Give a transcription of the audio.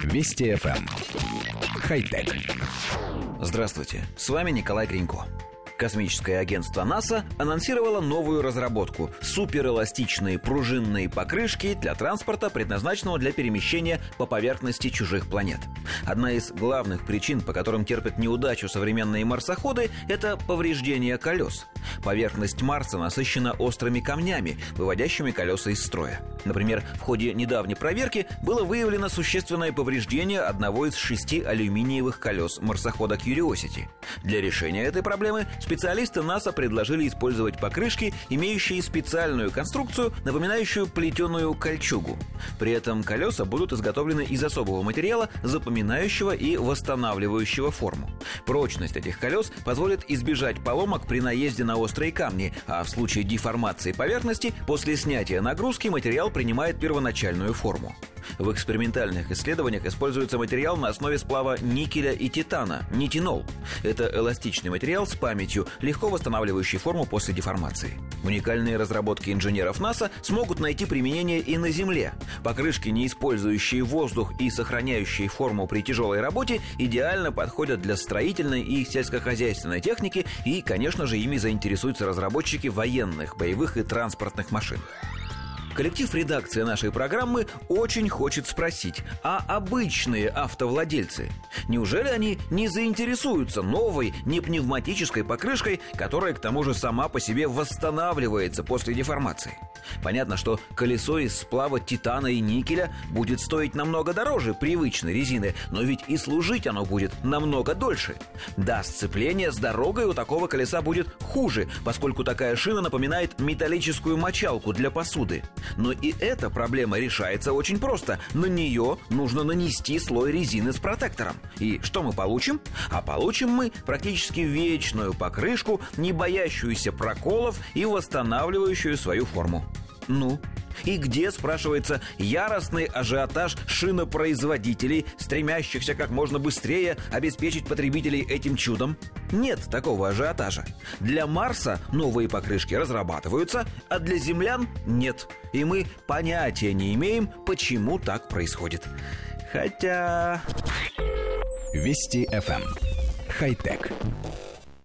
Вести FM. Эм. Хай-тек. Здравствуйте, с вами Николай Гринько. Космическое агентство НАСА анонсировало новую разработку – суперэластичные пружинные покрышки для транспорта, предназначенного для перемещения по поверхности чужих планет. Одна из главных причин, по которым терпят неудачу современные марсоходы – это повреждение колес. Поверхность Марса насыщена острыми камнями, выводящими колеса из строя. Например, в ходе недавней проверки было выявлено существенное повреждение одного из шести алюминиевых колес марсохода Curiosity. Для решения этой проблемы специалисты НАСА предложили использовать покрышки, имеющие специальную конструкцию, напоминающую плетеную кольчугу. При этом колеса будут изготовлены из особого материала, запоминающего и восстанавливающего форму. Прочность этих колес позволит избежать поломок при наезде на острые камни, а в случае деформации поверхности после снятия нагрузки материал принимает первоначальную форму. В экспериментальных исследованиях используется материал на основе сплава никеля и титана – нитинол. Это эластичный материал с памятью, легко восстанавливающий форму после деформации. Уникальные разработки инженеров НАСА смогут найти применение и на Земле. Покрышки, не использующие воздух и сохраняющие форму при тяжелой работе, идеально подходят для строительной и сельскохозяйственной техники и, конечно же, ими заинтересуются разработчики военных, боевых и транспортных машин. Коллектив редакции нашей программы очень хочет спросить, а обычные автовладельцы, неужели они не заинтересуются новой непневматической покрышкой, которая к тому же сама по себе восстанавливается после деформации? Понятно, что колесо из сплава титана и никеля будет стоить намного дороже привычной резины, но ведь и служить оно будет намного дольше. Да, сцепление с дорогой у такого колеса будет хуже, поскольку такая шина напоминает металлическую мочалку для посуды. Но и эта проблема решается очень просто. На нее нужно нанести слой резины с протектором. И что мы получим? А получим мы практически вечную покрышку, не боящуюся проколов и восстанавливающую свою форму. Ну, и где, спрашивается, яростный ажиотаж шинопроизводителей, стремящихся как можно быстрее обеспечить потребителей этим чудом? Нет такого ажиотажа. Для Марса новые покрышки разрабатываются, а для землян нет. И мы понятия не имеем, почему так происходит. Хотя... Вести FM. Эм. Хай-тек.